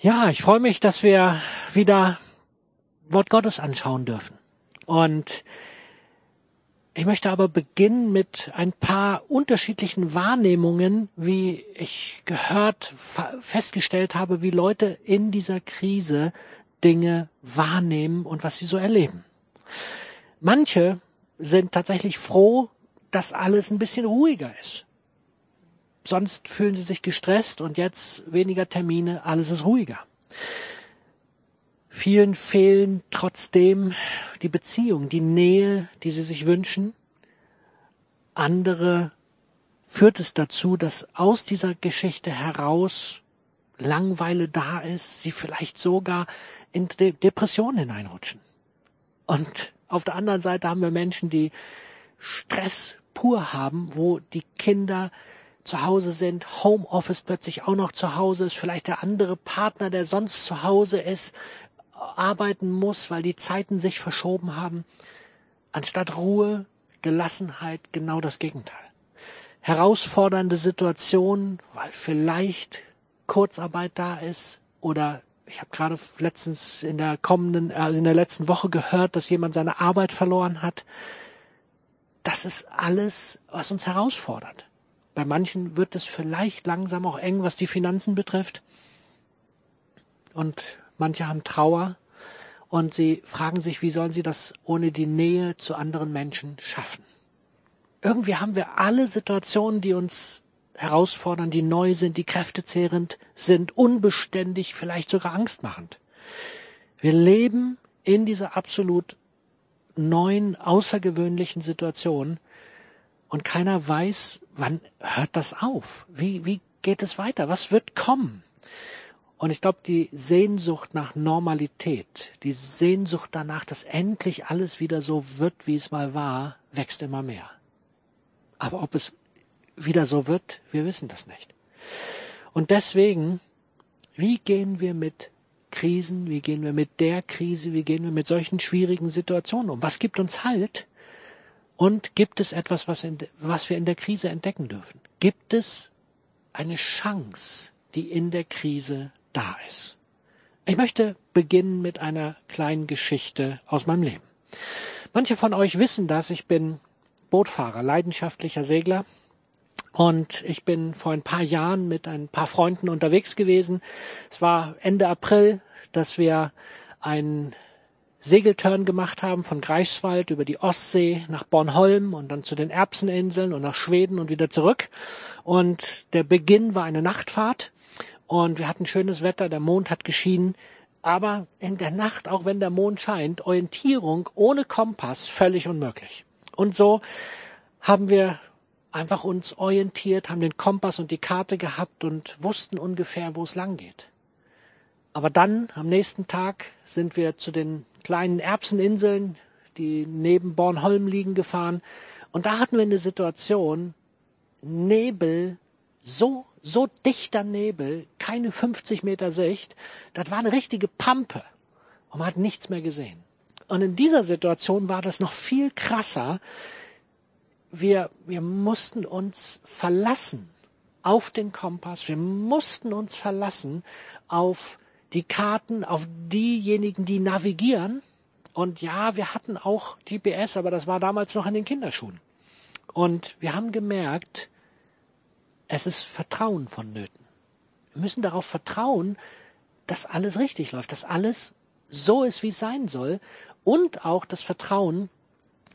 Ja, ich freue mich, dass wir wieder Wort Gottes anschauen dürfen. Und ich möchte aber beginnen mit ein paar unterschiedlichen Wahrnehmungen, wie ich gehört, festgestellt habe, wie Leute in dieser Krise Dinge wahrnehmen und was sie so erleben. Manche sind tatsächlich froh, dass alles ein bisschen ruhiger ist sonst fühlen sie sich gestresst und jetzt weniger Termine, alles ist ruhiger. Vielen fehlen trotzdem die Beziehung, die Nähe, die sie sich wünschen. Andere führt es dazu, dass aus dieser Geschichte heraus Langweile da ist, sie vielleicht sogar in De Depressionen hineinrutschen. Und auf der anderen Seite haben wir Menschen, die Stress pur haben, wo die Kinder zu Hause sind, Homeoffice plötzlich auch noch zu Hause ist, vielleicht der andere Partner, der sonst zu Hause ist, arbeiten muss, weil die Zeiten sich verschoben haben. Anstatt Ruhe, Gelassenheit, genau das Gegenteil. Herausfordernde Situationen, weil vielleicht Kurzarbeit da ist oder ich habe gerade letztens in der kommenden, also in der letzten Woche gehört, dass jemand seine Arbeit verloren hat. Das ist alles, was uns herausfordert. Bei manchen wird es vielleicht langsam auch eng, was die Finanzen betrifft. Und manche haben Trauer und sie fragen sich, wie sollen sie das ohne die Nähe zu anderen Menschen schaffen. Irgendwie haben wir alle Situationen, die uns herausfordern, die neu sind, die kräftezehrend sind, unbeständig, vielleicht sogar angstmachend. Wir leben in dieser absolut neuen, außergewöhnlichen Situation und keiner weiß, wann hört das auf? Wie, wie geht es weiter? Was wird kommen? Und ich glaube, die Sehnsucht nach Normalität, die Sehnsucht danach, dass endlich alles wieder so wird, wie es mal war, wächst immer mehr. Aber ob es wieder so wird, wir wissen das nicht. Und deswegen, wie gehen wir mit Krisen, wie gehen wir mit der Krise, wie gehen wir mit solchen schwierigen Situationen um? Was gibt uns Halt? Und gibt es etwas, was, in, was wir in der Krise entdecken dürfen? Gibt es eine Chance, die in der Krise da ist? Ich möchte beginnen mit einer kleinen Geschichte aus meinem Leben. Manche von euch wissen das. Ich bin Bootfahrer, leidenschaftlicher Segler. Und ich bin vor ein paar Jahren mit ein paar Freunden unterwegs gewesen. Es war Ende April, dass wir einen Segeltörn gemacht haben von Greifswald über die Ostsee nach Bornholm und dann zu den Erbseninseln und nach Schweden und wieder zurück. Und der Beginn war eine Nachtfahrt und wir hatten schönes Wetter, der Mond hat geschienen. Aber in der Nacht, auch wenn der Mond scheint, Orientierung ohne Kompass völlig unmöglich. Und so haben wir einfach uns orientiert, haben den Kompass und die Karte gehabt und wussten ungefähr, wo es lang geht. Aber dann, am nächsten Tag, sind wir zu den kleinen Erbseninseln, die neben Bornholm liegen, gefahren. Und da hatten wir eine Situation, Nebel, so, so dichter Nebel, keine 50 Meter Sicht, das war eine richtige Pampe. Und man hat nichts mehr gesehen. Und in dieser Situation war das noch viel krasser. Wir, wir mussten uns verlassen auf den Kompass. Wir mussten uns verlassen auf die Karten auf diejenigen, die navigieren. Und ja, wir hatten auch GPS, aber das war damals noch in den Kinderschuhen. Und wir haben gemerkt, es ist Vertrauen vonnöten. Wir müssen darauf vertrauen, dass alles richtig läuft, dass alles so ist, wie es sein soll. Und auch das Vertrauen,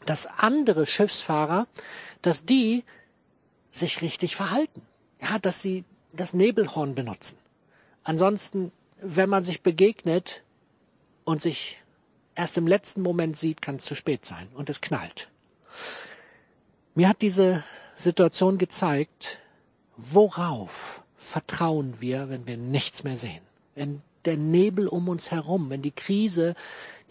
dass andere Schiffsfahrer, dass die sich richtig verhalten. Ja, dass sie das Nebelhorn benutzen. Ansonsten wenn man sich begegnet und sich erst im letzten Moment sieht, kann es zu spät sein und es knallt. Mir hat diese Situation gezeigt, worauf vertrauen wir, wenn wir nichts mehr sehen, wenn der Nebel um uns herum, wenn die Krise,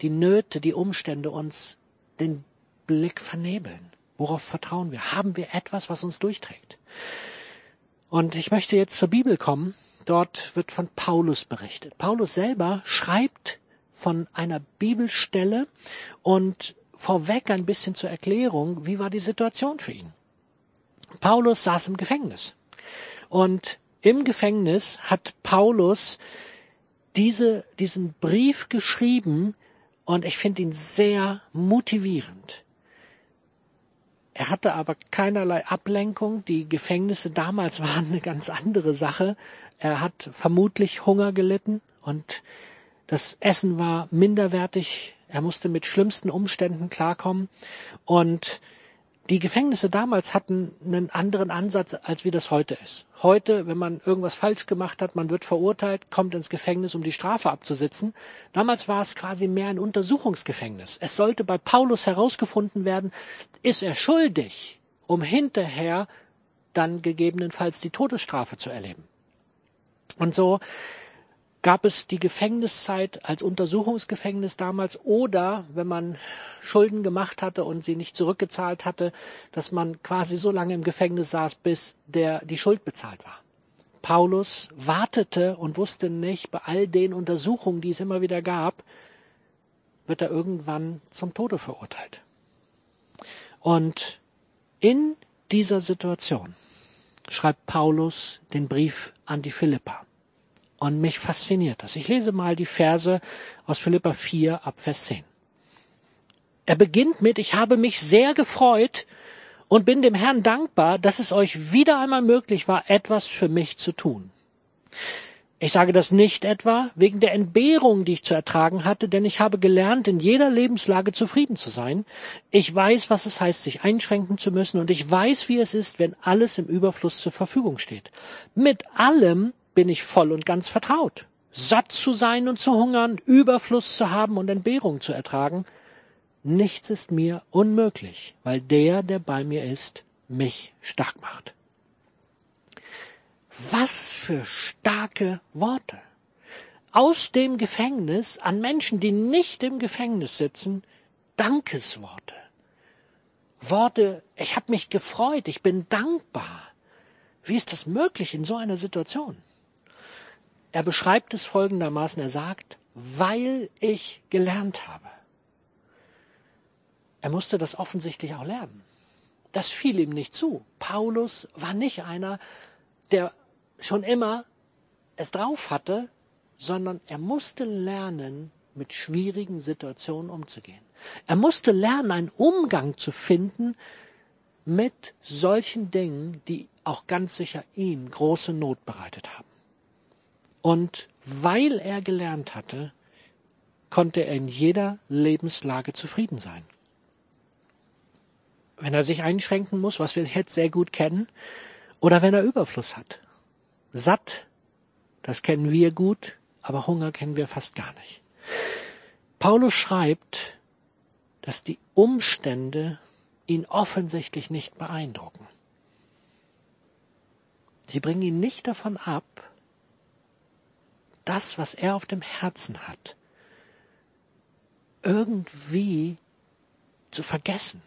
die Nöte, die Umstände uns den Blick vernebeln. Worauf vertrauen wir? Haben wir etwas, was uns durchträgt? Und ich möchte jetzt zur Bibel kommen Dort wird von Paulus berichtet. Paulus selber schreibt von einer Bibelstelle und vorweg ein bisschen zur Erklärung, wie war die Situation für ihn. Paulus saß im Gefängnis und im Gefängnis hat Paulus diese, diesen Brief geschrieben und ich finde ihn sehr motivierend. Er hatte aber keinerlei Ablenkung. Die Gefängnisse damals waren eine ganz andere Sache. Er hat vermutlich Hunger gelitten und das Essen war minderwertig. Er musste mit schlimmsten Umständen klarkommen und die Gefängnisse damals hatten einen anderen Ansatz, als wie das heute ist. Heute, wenn man irgendwas falsch gemacht hat, man wird verurteilt, kommt ins Gefängnis, um die Strafe abzusitzen. Damals war es quasi mehr ein Untersuchungsgefängnis. Es sollte bei Paulus herausgefunden werden, ist er schuldig, um hinterher dann gegebenenfalls die Todesstrafe zu erleben. Und so gab es die Gefängniszeit als Untersuchungsgefängnis damals oder wenn man Schulden gemacht hatte und sie nicht zurückgezahlt hatte, dass man quasi so lange im Gefängnis saß, bis der die Schuld bezahlt war. Paulus wartete und wusste nicht, bei all den Untersuchungen, die es immer wieder gab, wird er irgendwann zum Tode verurteilt. Und in dieser Situation schreibt Paulus den Brief an die Philippa. Und mich fasziniert das. Ich lese mal die Verse aus Philippa 4 ab Vers 10. Er beginnt mit, ich habe mich sehr gefreut und bin dem Herrn dankbar, dass es euch wieder einmal möglich war, etwas für mich zu tun. Ich sage das nicht etwa wegen der Entbehrung, die ich zu ertragen hatte, denn ich habe gelernt, in jeder Lebenslage zufrieden zu sein. Ich weiß, was es heißt, sich einschränken zu müssen, und ich weiß, wie es ist, wenn alles im Überfluss zur Verfügung steht. Mit allem bin ich voll und ganz vertraut. Satt zu sein und zu hungern, Überfluss zu haben und Entbehrung zu ertragen, nichts ist mir unmöglich, weil der, der bei mir ist, mich stark macht. Was für starke Worte. Aus dem Gefängnis an Menschen, die nicht im Gefängnis sitzen, Dankesworte. Worte, ich habe mich gefreut, ich bin dankbar. Wie ist das möglich in so einer Situation? Er beschreibt es folgendermaßen, er sagt, weil ich gelernt habe. Er musste das offensichtlich auch lernen. Das fiel ihm nicht zu. Paulus war nicht einer, der schon immer es drauf hatte, sondern er musste lernen, mit schwierigen Situationen umzugehen. Er musste lernen, einen Umgang zu finden mit solchen Dingen, die auch ganz sicher ihm große Not bereitet haben. Und weil er gelernt hatte, konnte er in jeder Lebenslage zufrieden sein. Wenn er sich einschränken muss, was wir jetzt sehr gut kennen, oder wenn er Überfluss hat. Satt, das kennen wir gut, aber Hunger kennen wir fast gar nicht. Paulus schreibt, dass die Umstände ihn offensichtlich nicht beeindrucken. Sie bringen ihn nicht davon ab, das, was er auf dem Herzen hat, irgendwie zu vergessen.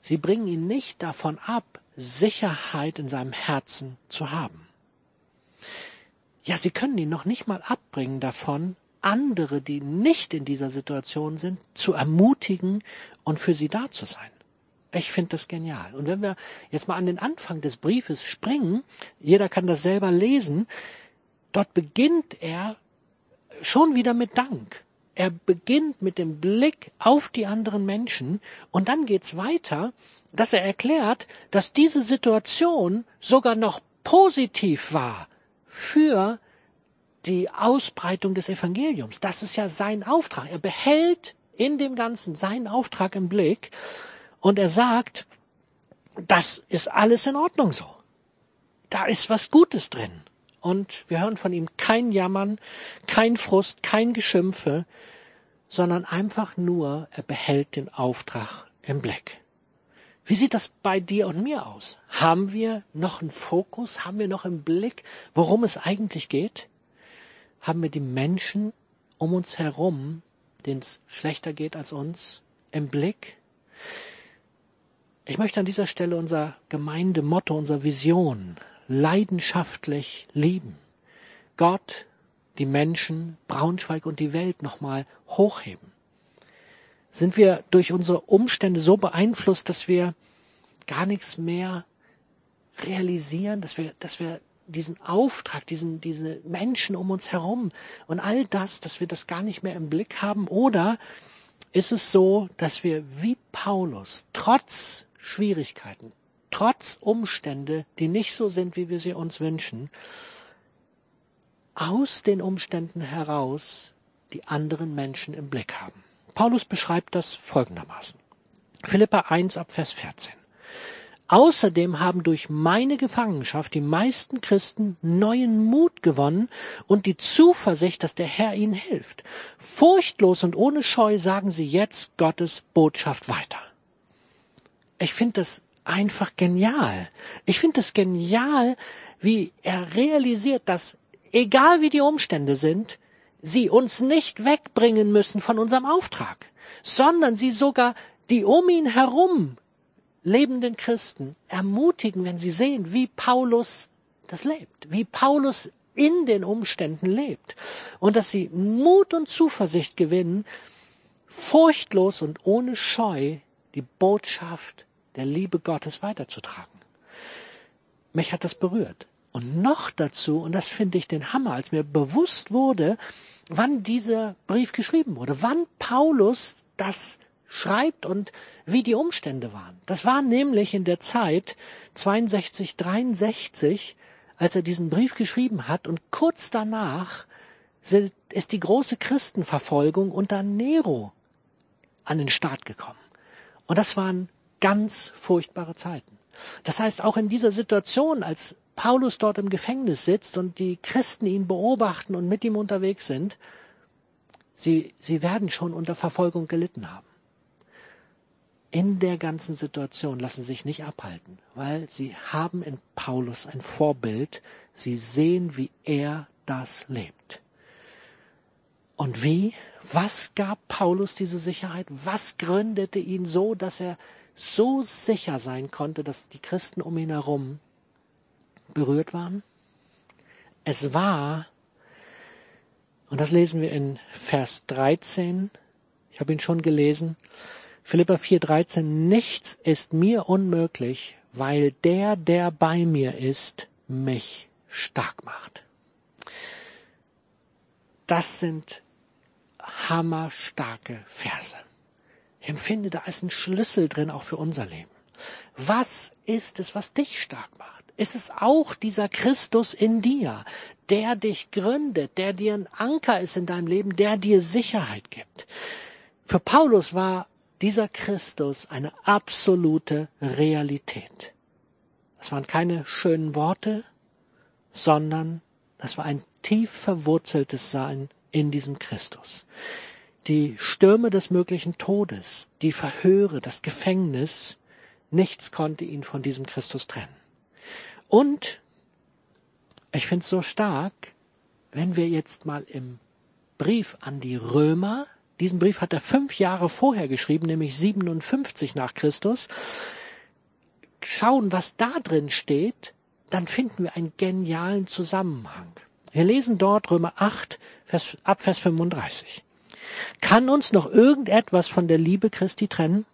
Sie bringen ihn nicht davon ab, Sicherheit in seinem Herzen zu haben. Ja, sie können ihn noch nicht mal abbringen davon, andere, die nicht in dieser Situation sind, zu ermutigen und für sie da zu sein. Ich finde das genial. Und wenn wir jetzt mal an den Anfang des Briefes springen, jeder kann das selber lesen, Dort beginnt er schon wieder mit Dank. Er beginnt mit dem Blick auf die anderen Menschen und dann geht's weiter, dass er erklärt, dass diese Situation sogar noch positiv war für die Ausbreitung des Evangeliums. Das ist ja sein Auftrag. Er behält in dem Ganzen seinen Auftrag im Blick und er sagt, das ist alles in Ordnung so. Da ist was Gutes drin und wir hören von ihm kein Jammern, kein Frust, kein Geschimpfe, sondern einfach nur, er behält den Auftrag im Blick. Wie sieht das bei dir und mir aus? Haben wir noch einen Fokus? Haben wir noch im Blick, worum es eigentlich geht? Haben wir die Menschen um uns herum, denen es schlechter geht als uns, im Blick? Ich möchte an dieser Stelle unser Gemeindemotto, unser Vision leidenschaftlich lieben. Gott, die Menschen, Braunschweig und die Welt nochmal hochheben. Sind wir durch unsere Umstände so beeinflusst, dass wir gar nichts mehr realisieren, dass wir, dass wir diesen Auftrag, diesen, diese Menschen um uns herum und all das, dass wir das gar nicht mehr im Blick haben? Oder ist es so, dass wir wie Paulus trotz Schwierigkeiten, trotz Umstände, die nicht so sind, wie wir sie uns wünschen, aus den Umständen heraus die anderen Menschen im Blick haben. Paulus beschreibt das folgendermaßen. Philippa 1 ab Vers 14. Außerdem haben durch meine Gefangenschaft die meisten Christen neuen Mut gewonnen und die Zuversicht, dass der Herr ihnen hilft. Furchtlos und ohne Scheu sagen sie jetzt Gottes Botschaft weiter. Ich finde das einfach genial. Ich finde es genial, wie er realisiert, dass egal wie die Umstände sind, sie uns nicht wegbringen müssen von unserem Auftrag, sondern sie sogar die um ihn herum lebenden Christen ermutigen, wenn sie sehen, wie Paulus das lebt, wie Paulus in den Umständen lebt und dass sie Mut und Zuversicht gewinnen, furchtlos und ohne Scheu die Botschaft der Liebe Gottes weiterzutragen. Mich hat das berührt. Und noch dazu, und das finde ich den Hammer, als mir bewusst wurde, wann dieser Brief geschrieben wurde, wann Paulus das schreibt und wie die Umstände waren. Das war nämlich in der Zeit 62, 63, als er diesen Brief geschrieben hat und kurz danach ist die große Christenverfolgung unter Nero an den Start gekommen. Und das waren ganz furchtbare Zeiten. Das heißt, auch in dieser Situation, als Paulus dort im Gefängnis sitzt und die Christen ihn beobachten und mit ihm unterwegs sind, sie, sie werden schon unter Verfolgung gelitten haben in der ganzen Situation lassen sich nicht abhalten, weil sie haben in Paulus ein Vorbild, sie sehen, wie er das lebt. Und wie? Was gab Paulus diese Sicherheit? Was gründete ihn so, dass er so sicher sein konnte, dass die Christen um ihn herum berührt waren? Es war, und das lesen wir in Vers 13, ich habe ihn schon gelesen, Philippa 4,13, nichts ist mir unmöglich, weil der, der bei mir ist, mich stark macht. Das sind hammerstarke Verse. Ich empfinde, da ist ein Schlüssel drin auch für unser Leben. Was ist es, was dich stark macht? Ist es auch dieser Christus in dir, der dich gründet, der dir ein Anker ist in deinem Leben, der dir Sicherheit gibt? Für Paulus war dieser Christus eine absolute Realität. Das waren keine schönen Worte, sondern das war ein tief verwurzeltes Sein in diesem Christus. Die Stürme des möglichen Todes, die Verhöre, das Gefängnis, nichts konnte ihn von diesem Christus trennen. Und ich finde es so stark, wenn wir jetzt mal im Brief an die Römer diesen Brief hat er fünf Jahre vorher geschrieben, nämlich 57 nach Christus. Schauen, was da drin steht, dann finden wir einen genialen Zusammenhang. Wir lesen dort Römer 8, Vers, ab Vers 35. Kann uns noch irgendetwas von der Liebe Christi trennen?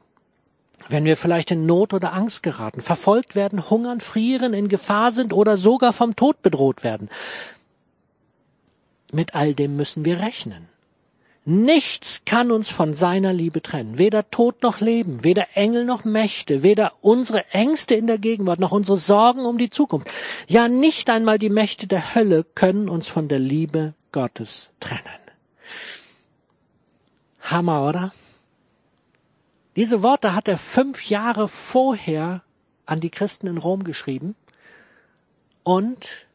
Wenn wir vielleicht in Not oder Angst geraten, verfolgt werden, hungern, frieren, in Gefahr sind oder sogar vom Tod bedroht werden. Mit all dem müssen wir rechnen. Nichts kann uns von seiner Liebe trennen. Weder Tod noch Leben, weder Engel noch Mächte, weder unsere Ängste in der Gegenwart noch unsere Sorgen um die Zukunft. Ja, nicht einmal die Mächte der Hölle können uns von der Liebe Gottes trennen. Hammer, oder? Diese Worte hat er fünf Jahre vorher an die Christen in Rom geschrieben. Und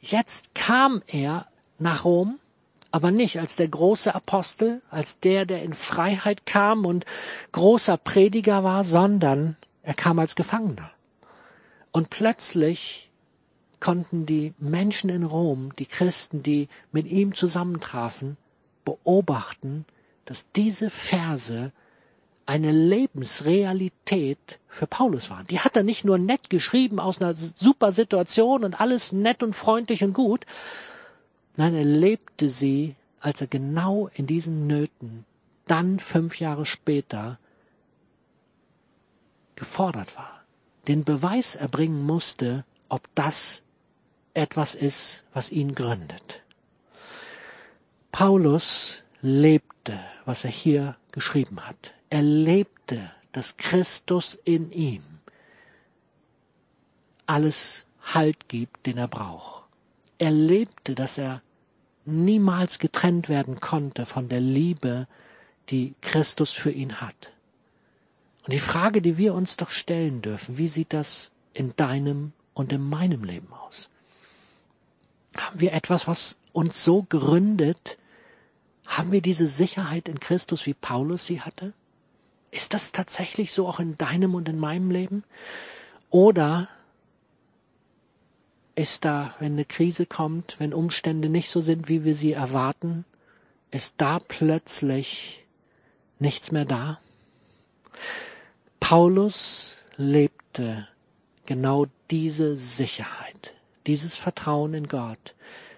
jetzt kam er nach Rom aber nicht als der große Apostel, als der, der in Freiheit kam und großer Prediger war, sondern er kam als Gefangener. Und plötzlich konnten die Menschen in Rom, die Christen, die mit ihm zusammentrafen, beobachten, dass diese Verse eine Lebensrealität für Paulus waren. Die hat er nicht nur nett geschrieben aus einer super Situation und alles nett und freundlich und gut, Nein, er lebte sie, als er genau in diesen Nöten dann fünf Jahre später gefordert war, den Beweis erbringen musste, ob das etwas ist, was ihn gründet. Paulus lebte, was er hier geschrieben hat. Er lebte, dass Christus in ihm alles Halt gibt, den er braucht. Er lebte, dass er niemals getrennt werden konnte von der Liebe, die Christus für ihn hat. Und die Frage, die wir uns doch stellen dürfen, wie sieht das in deinem und in meinem Leben aus? Haben wir etwas, was uns so gründet? Haben wir diese Sicherheit in Christus, wie Paulus sie hatte? Ist das tatsächlich so auch in deinem und in meinem Leben? Oder ist da, wenn eine Krise kommt, wenn Umstände nicht so sind, wie wir sie erwarten, ist da plötzlich nichts mehr da? Paulus lebte genau diese Sicherheit, dieses Vertrauen in Gott.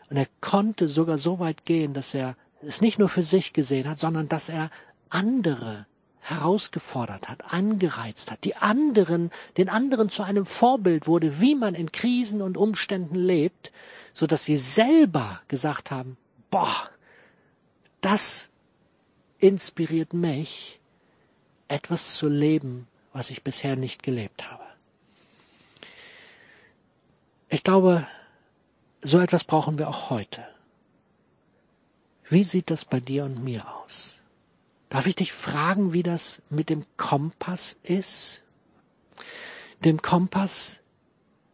Und er konnte sogar so weit gehen, dass er es nicht nur für sich gesehen hat, sondern dass er andere herausgefordert hat, angereizt hat, die anderen, den anderen zu einem Vorbild wurde, wie man in Krisen und Umständen lebt, so dass sie selber gesagt haben, boah, das inspiriert mich, etwas zu leben, was ich bisher nicht gelebt habe. Ich glaube, so etwas brauchen wir auch heute. Wie sieht das bei dir und mir aus? Darf ich dich fragen, wie das mit dem Kompass ist? Dem Kompass,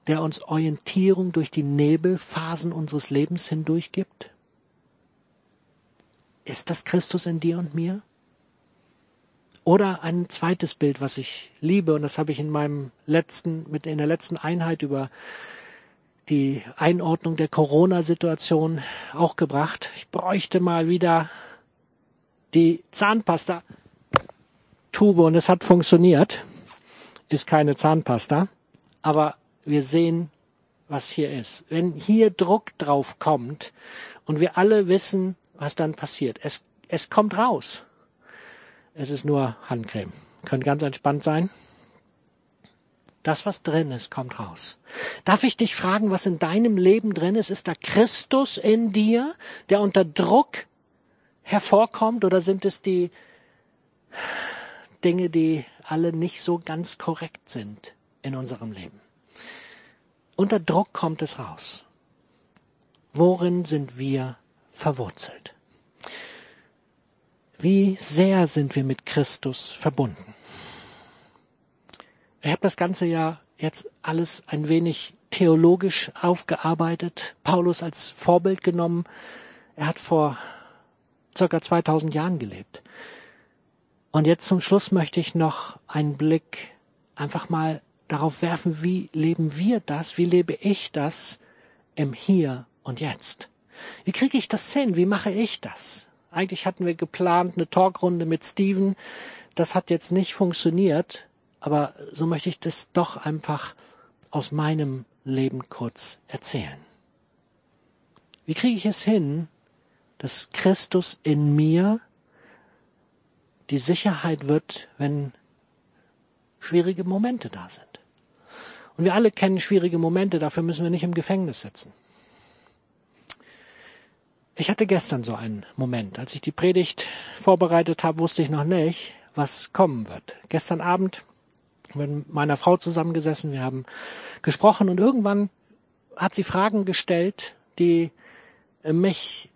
der uns Orientierung durch die Nebelphasen unseres Lebens hindurch gibt? Ist das Christus in dir und mir? Oder ein zweites Bild, was ich liebe, und das habe ich in meinem letzten, mit in der letzten Einheit über die Einordnung der Corona-Situation auch gebracht. Ich bräuchte mal wieder die Zahnpasta Tube und es hat funktioniert. Ist keine Zahnpasta, aber wir sehen, was hier ist. Wenn hier Druck drauf kommt und wir alle wissen, was dann passiert. Es, es kommt raus. Es ist nur Handcreme. Können ganz entspannt sein. Das, was drin ist, kommt raus. Darf ich dich fragen, was in deinem Leben drin ist? Ist da Christus in dir, der unter Druck hervorkommt oder sind es die Dinge, die alle nicht so ganz korrekt sind in unserem Leben? Unter Druck kommt es raus. Worin sind wir verwurzelt? Wie sehr sind wir mit Christus verbunden? Ich habe das ganze ja jetzt alles ein wenig theologisch aufgearbeitet, Paulus als Vorbild genommen. Er hat vor circa 2000 Jahren gelebt. Und jetzt zum Schluss möchte ich noch einen Blick einfach mal darauf werfen, wie leben wir das, wie lebe ich das im Hier und Jetzt. Wie kriege ich das hin? Wie mache ich das? Eigentlich hatten wir geplant eine Talkrunde mit Steven. Das hat jetzt nicht funktioniert, aber so möchte ich das doch einfach aus meinem Leben kurz erzählen. Wie kriege ich es hin, dass Christus in mir die Sicherheit wird, wenn schwierige Momente da sind. Und wir alle kennen schwierige Momente, dafür müssen wir nicht im Gefängnis sitzen. Ich hatte gestern so einen Moment, als ich die Predigt vorbereitet habe, wusste ich noch nicht, was kommen wird. Gestern Abend mit meiner Frau zusammengesessen, wir haben gesprochen und irgendwann hat sie Fragen gestellt, die mich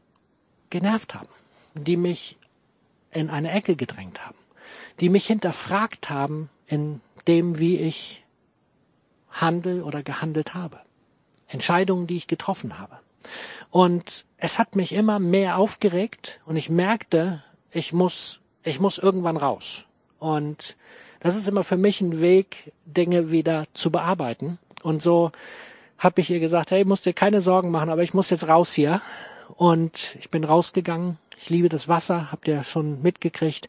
genervt haben, die mich in eine Ecke gedrängt haben, die mich hinterfragt haben in dem, wie ich handel oder gehandelt habe. Entscheidungen, die ich getroffen habe. Und es hat mich immer mehr aufgeregt und ich merkte, ich muss, ich muss irgendwann raus. Und das ist immer für mich ein Weg, Dinge wieder zu bearbeiten. Und so habe ich ihr gesagt, hey, musst dir keine Sorgen machen, aber ich muss jetzt raus hier. Und ich bin rausgegangen. Ich liebe das Wasser, habt ihr schon mitgekriegt.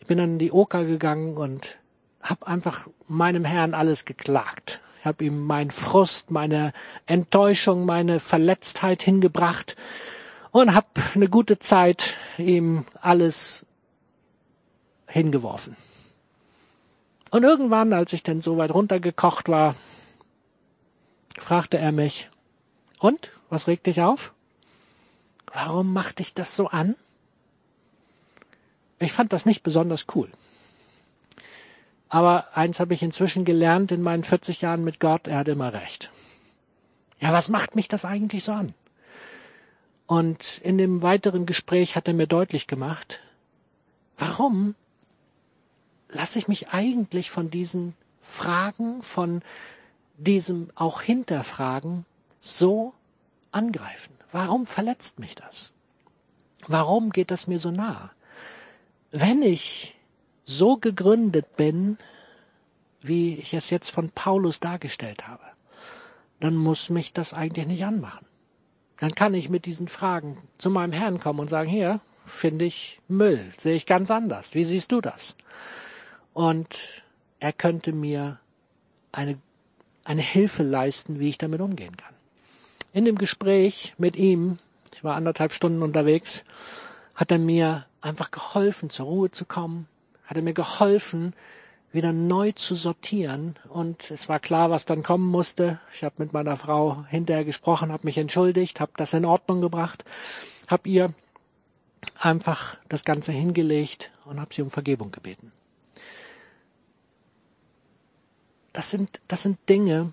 Ich bin dann die Oka gegangen und habe einfach meinem Herrn alles geklagt. Ich habe ihm meinen Frust, meine Enttäuschung, meine Verletztheit hingebracht und habe eine gute Zeit ihm alles hingeworfen. Und irgendwann, als ich dann so weit runtergekocht war, fragte er mich, Und? Was regt dich auf? Warum macht dich das so an? Ich fand das nicht besonders cool. Aber eins habe ich inzwischen gelernt in meinen 40 Jahren mit Gott, er hat immer recht. Ja, was macht mich das eigentlich so an? Und in dem weiteren Gespräch hat er mir deutlich gemacht, warum lasse ich mich eigentlich von diesen Fragen, von diesem auch Hinterfragen so angreifen? Warum verletzt mich das? Warum geht das mir so nah? Wenn ich so gegründet bin, wie ich es jetzt von Paulus dargestellt habe, dann muss mich das eigentlich nicht anmachen. Dann kann ich mit diesen Fragen zu meinem Herrn kommen und sagen, hier finde ich Müll, sehe ich ganz anders. Wie siehst du das? Und er könnte mir eine, eine Hilfe leisten, wie ich damit umgehen kann. In dem Gespräch mit ihm, ich war anderthalb Stunden unterwegs, hat er mir einfach geholfen, zur Ruhe zu kommen, hat er mir geholfen, wieder neu zu sortieren. Und es war klar, was dann kommen musste. Ich habe mit meiner Frau hinterher gesprochen, habe mich entschuldigt, habe das in Ordnung gebracht, habe ihr einfach das Ganze hingelegt und habe sie um Vergebung gebeten. Das sind, das sind Dinge,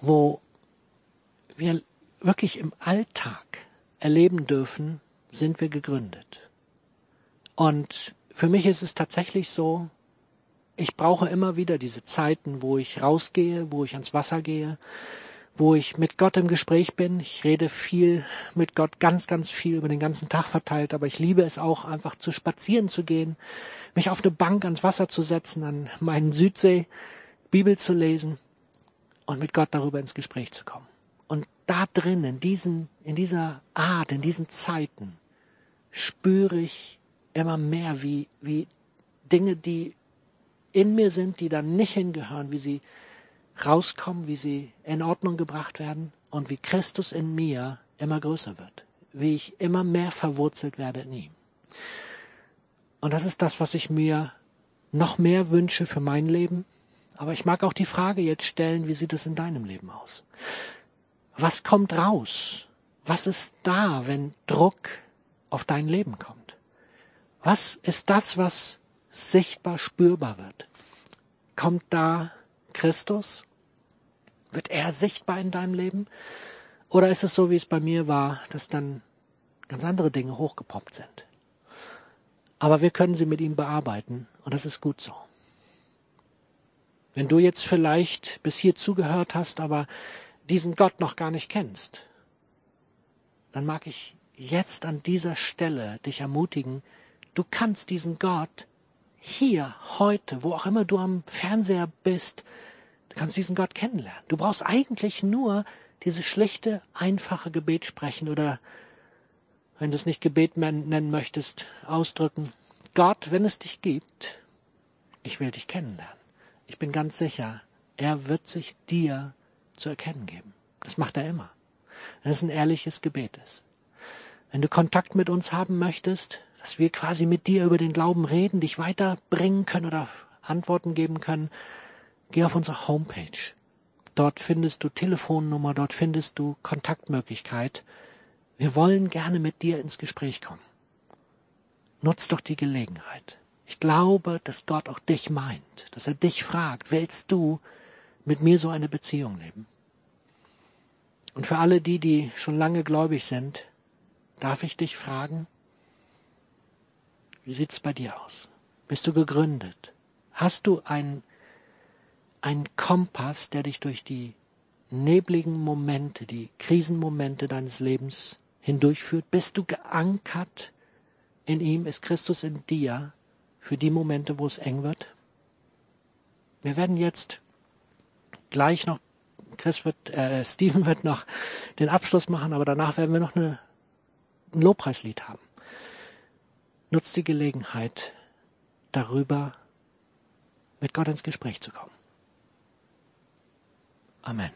wo wir wirklich im Alltag erleben dürfen, sind wir gegründet. Und für mich ist es tatsächlich so, ich brauche immer wieder diese Zeiten, wo ich rausgehe, wo ich ans Wasser gehe, wo ich mit Gott im Gespräch bin. Ich rede viel mit Gott, ganz, ganz viel über den ganzen Tag verteilt, aber ich liebe es auch einfach zu spazieren zu gehen, mich auf eine Bank ans Wasser zu setzen, an meinen Südsee, Bibel zu lesen und mit Gott darüber ins Gespräch zu kommen. Und da drin, in diesen, in dieser Art, in diesen Zeiten, spüre ich immer mehr, wie, wie Dinge, die in mir sind, die dann nicht hingehören, wie sie rauskommen, wie sie in Ordnung gebracht werden und wie Christus in mir immer größer wird, wie ich immer mehr verwurzelt werde in ihm. Und das ist das, was ich mir noch mehr wünsche für mein Leben. Aber ich mag auch die Frage jetzt stellen, wie sieht es in deinem Leben aus? Was kommt raus? Was ist da, wenn Druck auf dein Leben kommt? Was ist das, was sichtbar spürbar wird? Kommt da Christus? Wird er sichtbar in deinem Leben? Oder ist es so, wie es bei mir war, dass dann ganz andere Dinge hochgepoppt sind? Aber wir können sie mit ihm bearbeiten und das ist gut so. Wenn du jetzt vielleicht bis hier zugehört hast, aber diesen Gott noch gar nicht kennst, dann mag ich jetzt an dieser Stelle dich ermutigen, du kannst diesen Gott hier, heute, wo auch immer du am Fernseher bist, du kannst diesen Gott kennenlernen. Du brauchst eigentlich nur dieses schlichte, einfache Gebet sprechen oder, wenn du es nicht Gebet nennen möchtest, ausdrücken. Gott, wenn es dich gibt, ich will dich kennenlernen. Ich bin ganz sicher, er wird sich dir zu erkennen geben. Das macht er immer. Wenn es ein ehrliches Gebet ist. Wenn du Kontakt mit uns haben möchtest, dass wir quasi mit dir über den Glauben reden, dich weiterbringen können oder Antworten geben können, geh auf unsere Homepage. Dort findest du Telefonnummer, dort findest du Kontaktmöglichkeit. Wir wollen gerne mit dir ins Gespräch kommen. Nutz doch die Gelegenheit. Ich glaube, dass Gott auch dich meint, dass er dich fragt, willst du mit mir so eine Beziehung leben? Und für alle die, die schon lange gläubig sind, darf ich dich fragen, wie sieht's bei dir aus? Bist du gegründet? Hast du einen, einen Kompass, der dich durch die nebligen Momente, die Krisenmomente deines Lebens hindurchführt? Bist du geankert in ihm? Ist Christus in dir für die Momente, wo es eng wird? Wir werden jetzt gleich noch, Chris wird, äh, Steven wird noch den Abschluss machen, aber danach werden wir noch eine, ein Lobpreislied haben. Nutzt die Gelegenheit, darüber mit Gott ins Gespräch zu kommen. Amen.